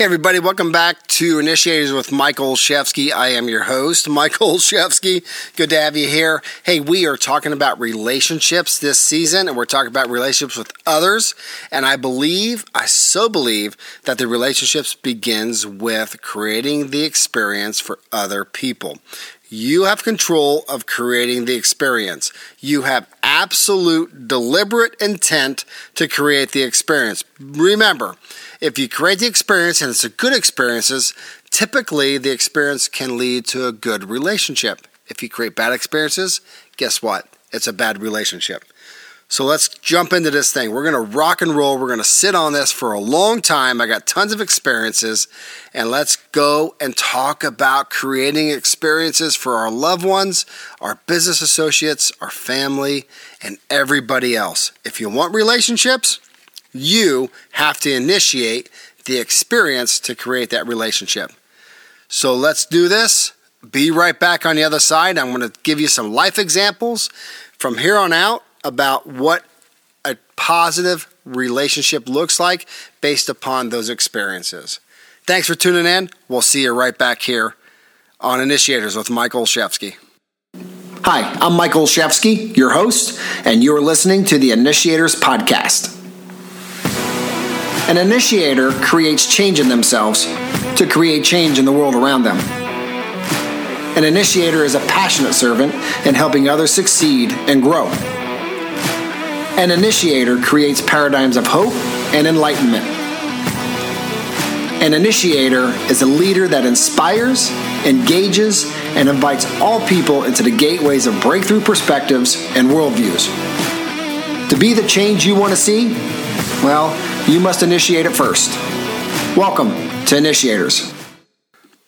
Hey, everybody, welcome back to Initiators with Michael Olszewski. I am your host, Michael Olszewski. Good to have you here. Hey, we are talking about relationships this season, and we're talking about relationships with others. And I believe, I so believe, that the relationships begins with creating the experience for other people. You have control of creating the experience. You have absolute deliberate intent to create the experience. Remember, if you create the experience and it's a good experiences, typically the experience can lead to a good relationship. If you create bad experiences, guess what? It's a bad relationship. So let's jump into this thing. We're going to rock and roll. We're going to sit on this for a long time. I got tons of experiences. And let's go and talk about creating experiences for our loved ones, our business associates, our family, and everybody else. If you want relationships, you have to initiate the experience to create that relationship. So let's do this. Be right back on the other side. I'm going to give you some life examples from here on out about what a positive relationship looks like based upon those experiences. Thanks for tuning in. We'll see you right back here on Initiators with Michael Olszewski. Hi, I'm Michael Olszewski, your host, and you're listening to the Initiators Podcast. An initiator creates change in themselves to create change in the world around them. An initiator is a passionate servant in helping others succeed and grow. An initiator creates paradigms of hope and enlightenment. An initiator is a leader that inspires, engages, and invites all people into the gateways of breakthrough perspectives and worldviews. To be the change you want to see, well, you must initiate it first. Welcome to Initiators.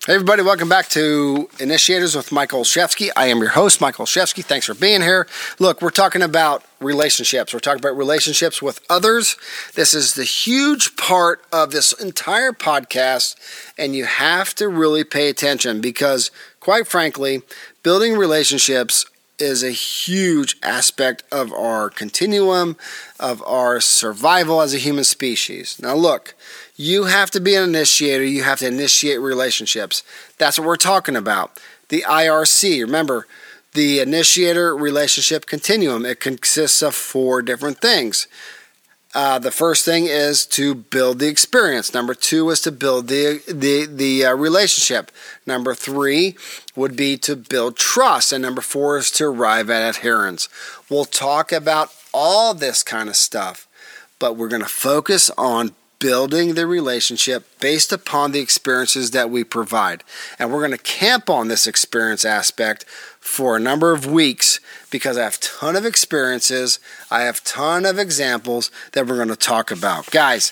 Hey, everybody, welcome back to Initiators with Michael Olszewski. I am your host, Michael Olszewski. Thanks for being here. Look, we're talking about relationships. We're talking about relationships with others. This is the huge part of this entire podcast, and you have to really pay attention because, quite frankly, building relationships is a huge aspect of our continuum of our survival as a human species. Now, look, you have to be an initiator. You have to initiate relationships. That's what we're talking about. The IRC, remember, the initiator relationship continuum. It consists of four different things. Uh, the first thing is to build the experience. Number two is to build the the the uh, relationship. Number three would be to build trust, and number four is to arrive at adherence. We'll talk about all this kind of stuff, but we're going to focus on building the relationship based upon the experiences that we provide. And we're going to camp on this experience aspect for a number of weeks because I have ton of experiences, I have ton of examples that we're going to talk about. Guys,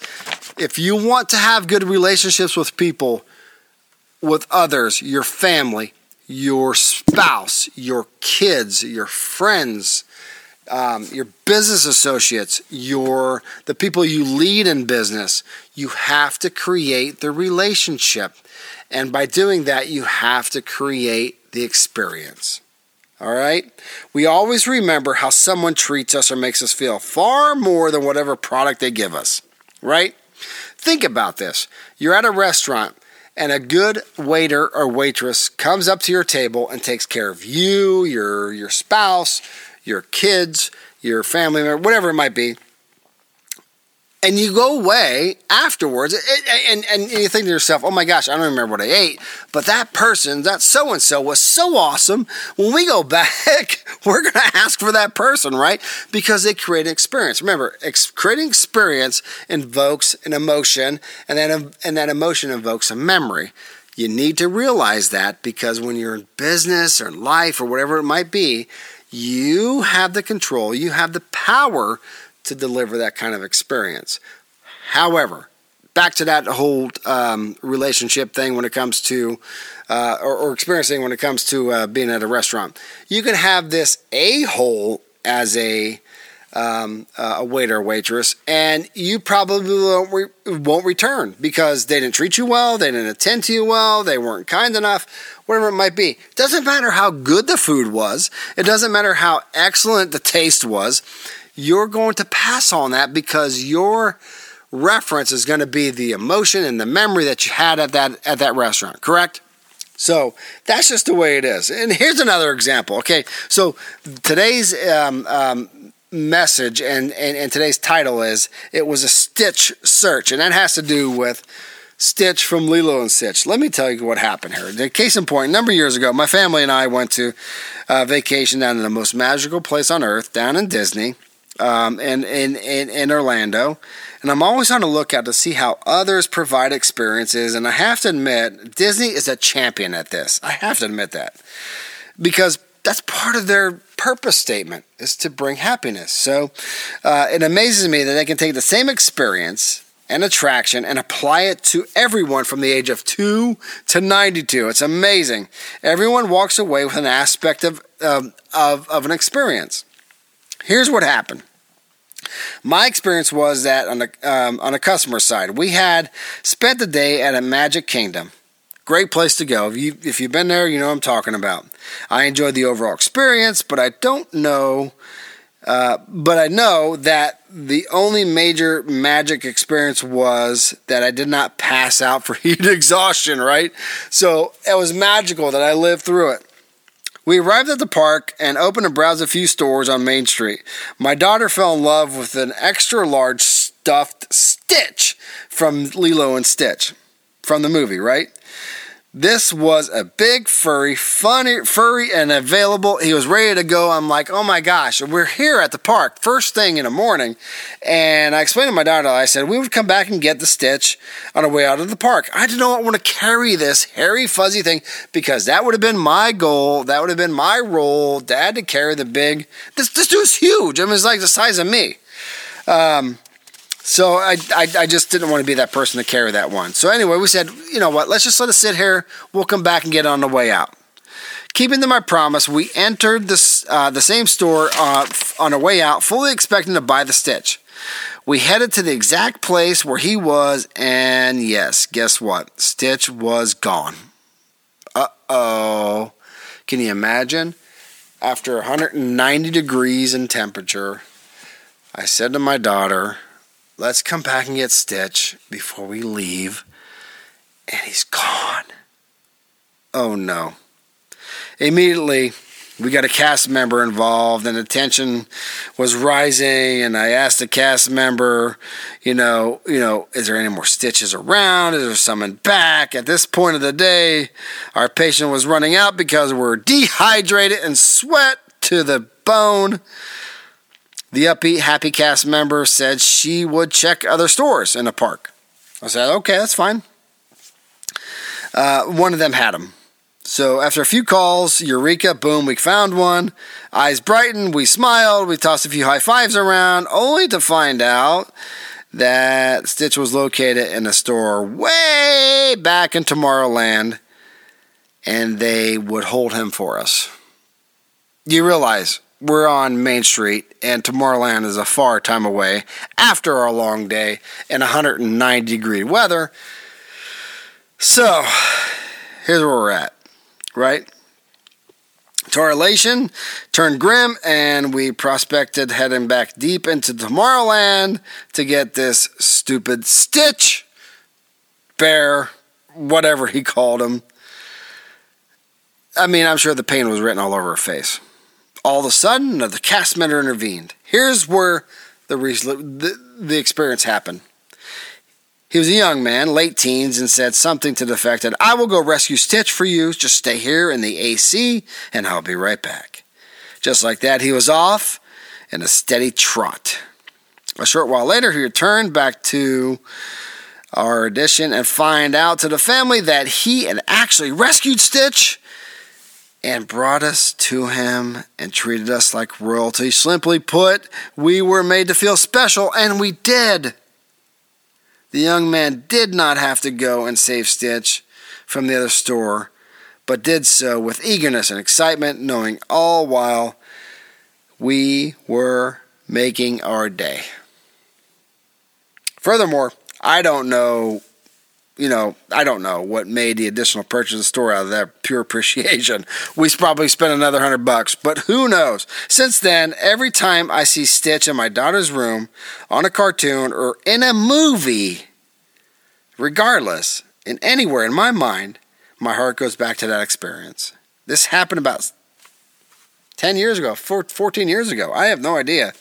if you want to have good relationships with people, with others, your family, your spouse, your kids, your friends, um, your business associates, your the people you lead in business. You have to create the relationship, and by doing that, you have to create the experience. All right? We always remember how someone treats us or makes us feel far more than whatever product they give us, right? Think about this. You're at a restaurant and a good waiter or waitress comes up to your table and takes care of you, your your spouse, your kids, your family member, whatever it might be, and you go away afterwards and, and, and you think to yourself, oh my gosh, I don't remember what I ate, but that person, that so and so was so awesome. When we go back, we're going to ask for that person, right? Because they create an experience. Remember, ex- creating experience invokes an emotion, and then and that emotion invokes a memory. You need to realize that because when you're in business or in life or whatever it might be, you have the control, you have the power to deliver that kind of experience. However, back to that whole um, relationship thing when it comes to, uh, or, or, experiencing when it comes to uh, being at a restaurant. You can have this a hole as a um, uh, a waiter or waitress, and you probably won't, re- won't return because they didn't treat you well, they didn't attend to you well, they weren't kind enough, whatever it might be. It doesn't matter how good the food was, it doesn't matter how excellent the taste was, you're going to pass on that because your reference is going to be the emotion and the memory that you had at that at that restaurant, correct? So that's just the way it is. And here's another example. Okay, so today's um, um, message and, and, and today's title is it was a Stitch search, and that has to do with Stitch from Lilo and Stitch. Let me tell you what happened here. The case in point, a number of years ago, my family and I went to a vacation down in the most magical place on earth, down in Disney, um, in, in, in, in Orlando. And I'm always on the lookout to see how others provide experiences. And I have to admit, Disney is a champion at this. I have to admit that. Because that's part of their purpose statement is to bring happiness. So uh, it amazes me that they can take the same experience and attraction and apply it to everyone from the age of 2 to 92. It's amazing. Everyone walks away with an aspect of, of, of an experience. Here's what happened. My experience was that on the um, on the customer side, we had spent the day at a Magic Kingdom. Great place to go. If you if you've been there, you know what I'm talking about. I enjoyed the overall experience, but I don't know uh, but I know that the only major magic experience was that I did not pass out for heat exhaustion, right? So it was magical that I lived through it. We arrived at the park and opened and browsed a few stores on Main Street. My daughter fell in love with an extra large stuffed Stitch from Lilo and Stitch from the movie, right? This was a big furry, funny, furry, and available. He was ready to go. I'm like, oh my gosh, we're here at the park first thing in the morning. And I explained to my daughter, I said, we would come back and get the stitch on our way out of the park. I did not want to carry this hairy, fuzzy thing because that would have been my goal. That would have been my role. Dad to carry the big. This, this dude's huge. I mean, it's like the size of me. Um, so I, I, I, just didn't want to be that person to carry that one. So anyway, we said, you know what, let's just let it sit here. We'll come back and get on the way out. Keeping to my promise, we entered this, uh, the same store uh, on our way out, fully expecting to buy the Stitch. We headed to the exact place where he was, and yes, guess what? Stitch was gone. Uh oh. Can you imagine? After 190 degrees in temperature, I said to my daughter, Let's come back and get Stitch before we leave. And he's gone. Oh no. Immediately, we got a cast member involved and the tension was rising and I asked the cast member, you know, you know, is there any more stitches around? Is there someone back? At this point of the day, our patient was running out because we're dehydrated and sweat to the bone. The upbeat Happy Cast member said she would check other stores in the park. I said, okay, that's fine. Uh, one of them had them. So after a few calls, Eureka, boom, we found one. Eyes brightened, we smiled, we tossed a few high fives around, only to find out that Stitch was located in a store way back in Tomorrowland and they would hold him for us. You realize we're on Main Street, and Tomorrowland is a far time away after our long day in 109 degree weather. So, here's where we're at, right? To our elation turned grim, and we prospected heading back deep into Tomorrowland to get this stupid Stitch, Bear, whatever he called him. I mean, I'm sure the pain was written all over her face. All of a sudden, the cast member intervened. Here's where the, the, the experience happened. He was a young man, late teens, and said something to the effect that I will go rescue Stitch for you. Just stay here in the AC, and I'll be right back. Just like that, he was off in a steady trot. A short while later, he returned back to our audition and find out to the family that he had actually rescued Stitch and brought us to him and treated us like royalty. Simply put, we were made to feel special, and we did. The young man did not have to go and save Stitch from the other store, but did so with eagerness and excitement, knowing all while we were making our day. Furthermore, I don't know you know, I don't know what made the additional purchase of the store out of that pure appreciation. We probably spent another hundred bucks, but who knows? Since then, every time I see Stitch in my daughter's room, on a cartoon, or in a movie, regardless, in anywhere in my mind, my heart goes back to that experience. This happened about 10 years ago, 14 years ago. I have no idea.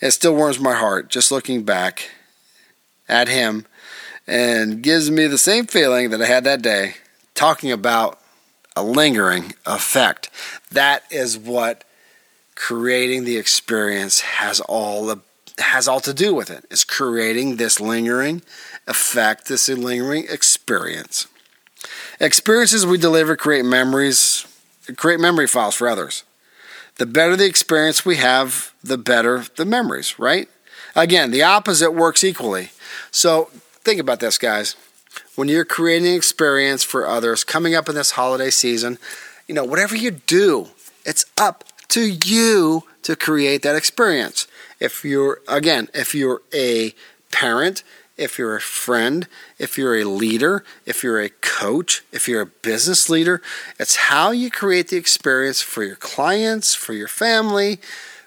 It still warms my heart just looking back at him and gives me the same feeling that I had that day talking about a lingering effect. That is what creating the experience has all has all to do with it. it. Is creating this lingering effect, this lingering experience. Experiences we deliver create memories, create memory files for others. The better the experience we have, the better the memories, right? Again, the opposite works equally. So think about this, guys. When you're creating experience for others coming up in this holiday season, you know, whatever you do, it's up to you to create that experience. If you're, again, if you're a parent, if you're a friend, if you're a leader, if you're a coach, if you're a business leader, it's how you create the experience for your clients, for your family,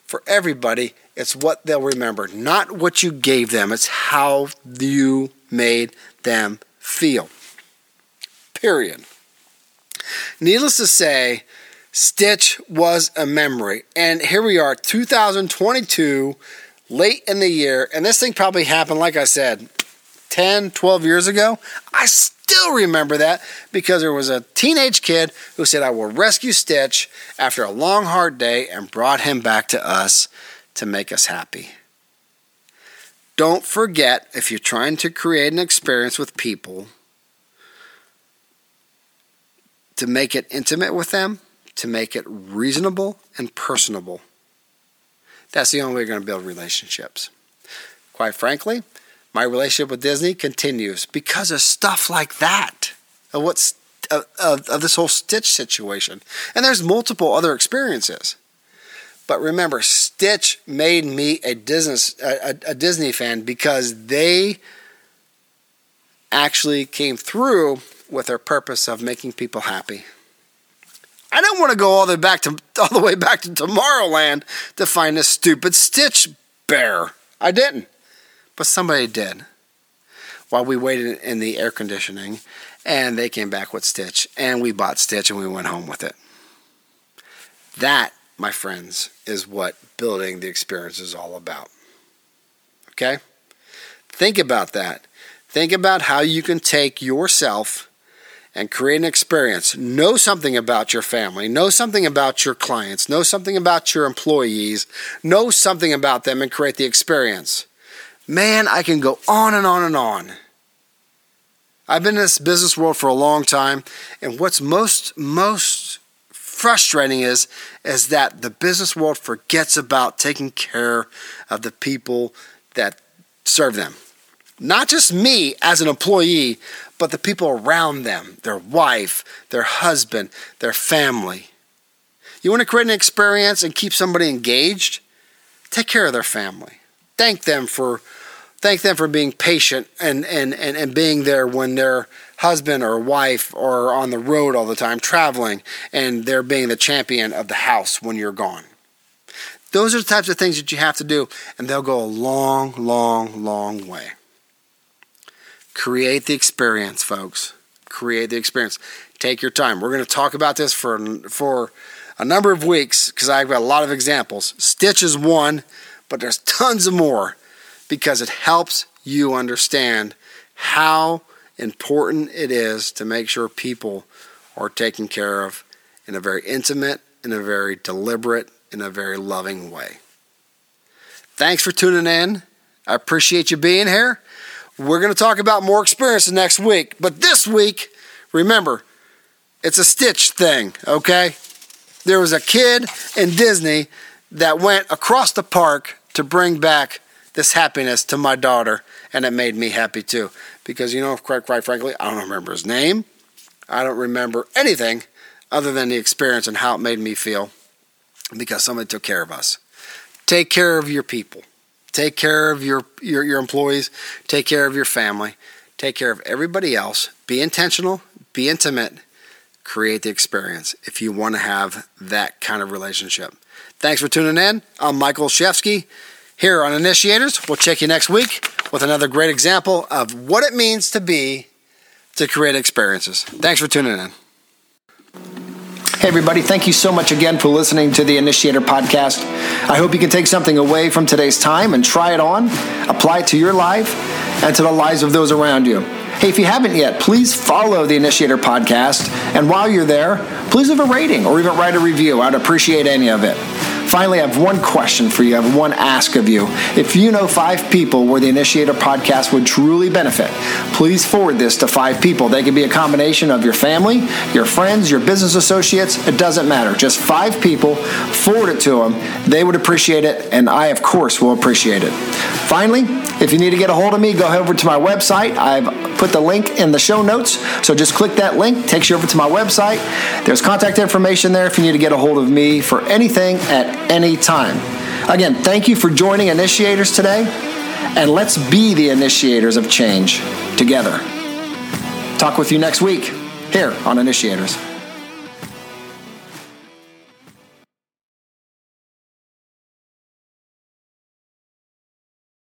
for everybody. It's what they'll remember, not what you gave them. It's how you made them feel. Period. Needless to say, Stitch was a memory. And here we are, 2022, late in the year, and this thing probably happened, like I said, 10, 12 years ago. I still remember that because there was a teenage kid who said, I will rescue Stitch after a long, hard day and brought him back to us to make us happy. Don't forget, if you're trying to create an experience with people, to make it intimate with them, to make it reasonable and personable. That's the only way you're going to build relationships. Quite frankly, my relationship with Disney continues because of stuff like that, of what's of, of, of this whole Stitch situation. And there's multiple other experiences. But remember, Stitch made me a Disney a, a Disney fan because they actually came through with their purpose of making people happy. I don't want to go all the way back to all the way back to Tomorrowland to find this stupid Stitch bear. I didn't but somebody did. While we waited in the air conditioning, and they came back with Stitch, and we bought Stitch and we went home with it. That, my friends, is what building the experience is all about. Okay? Think about that. Think about how you can take yourself and create an experience. Know something about your family. Know something about your clients. Know something about your employees. Know something about them and create the experience. Man, I can go on and on and on. I've been in this business world for a long time, and what's most most frustrating is is that the business world forgets about taking care of the people that serve them. Not just me as an employee, but the people around them, their wife, their husband, their family. You want to create an experience and keep somebody engaged? Take care of their family. Thank them for thank them for being patient and, and, and, and being there when their husband or wife are on the road all the time traveling and they're being the champion of the house when you're gone. Those are the types of things that you have to do, and they'll go a long, long, long way. Create the experience, folks. Create the experience. Take your time. We're going to talk about this for, for a number of weeks because I've got a lot of examples. Stitch is one, but there's tons of more because it helps you understand how important it is to make sure people are taken care of in a very intimate, in a very deliberate, in a very loving way. Thanks for tuning in. I appreciate you being here. We're going to talk about more experiences next week. But this week, remember, it's a Stitch thing, okay? There was a kid in Disney that went across the park to bring back this happiness to my daughter, and it made me happy too. Because, you know, quite, quite frankly, I don't remember his name. I don't remember anything other than the experience and how it made me feel because somebody took care of us. Take care of your people. Take care of your, your, your employees. Take care of your family. take care of everybody else, be intentional, be intimate, create the experience if you want to have that kind of relationship. Thanks for tuning in. I'm Michael Olszewski here on Initiators. We'll check you next week with another great example of what it means to be to create experiences. Thanks for tuning in. Hey, everybody, thank you so much again for listening to the Initiator Podcast. I hope you can take something away from today's time and try it on, apply it to your life and to the lives of those around you. Hey, if you haven't yet, please follow the Initiator Podcast. And while you're there, please leave a rating or even write a review. I'd appreciate any of it. Finally, I have one question for you. I have one ask of you. If you know five people where the Initiator podcast would truly benefit, please forward this to five people. They could be a combination of your family, your friends, your business associates. It doesn't matter. Just five people. Forward it to them. They would appreciate it, and I, of course, will appreciate it. Finally, if you need to get a hold of me, go over to my website. I've put the link in the show notes. So just click that link, takes you over to my website. There's contact information there if you need to get a hold of me for anything at any time. Again, thank you for joining Initiators today, and let's be the initiators of change together. Talk with you next week here on Initiators.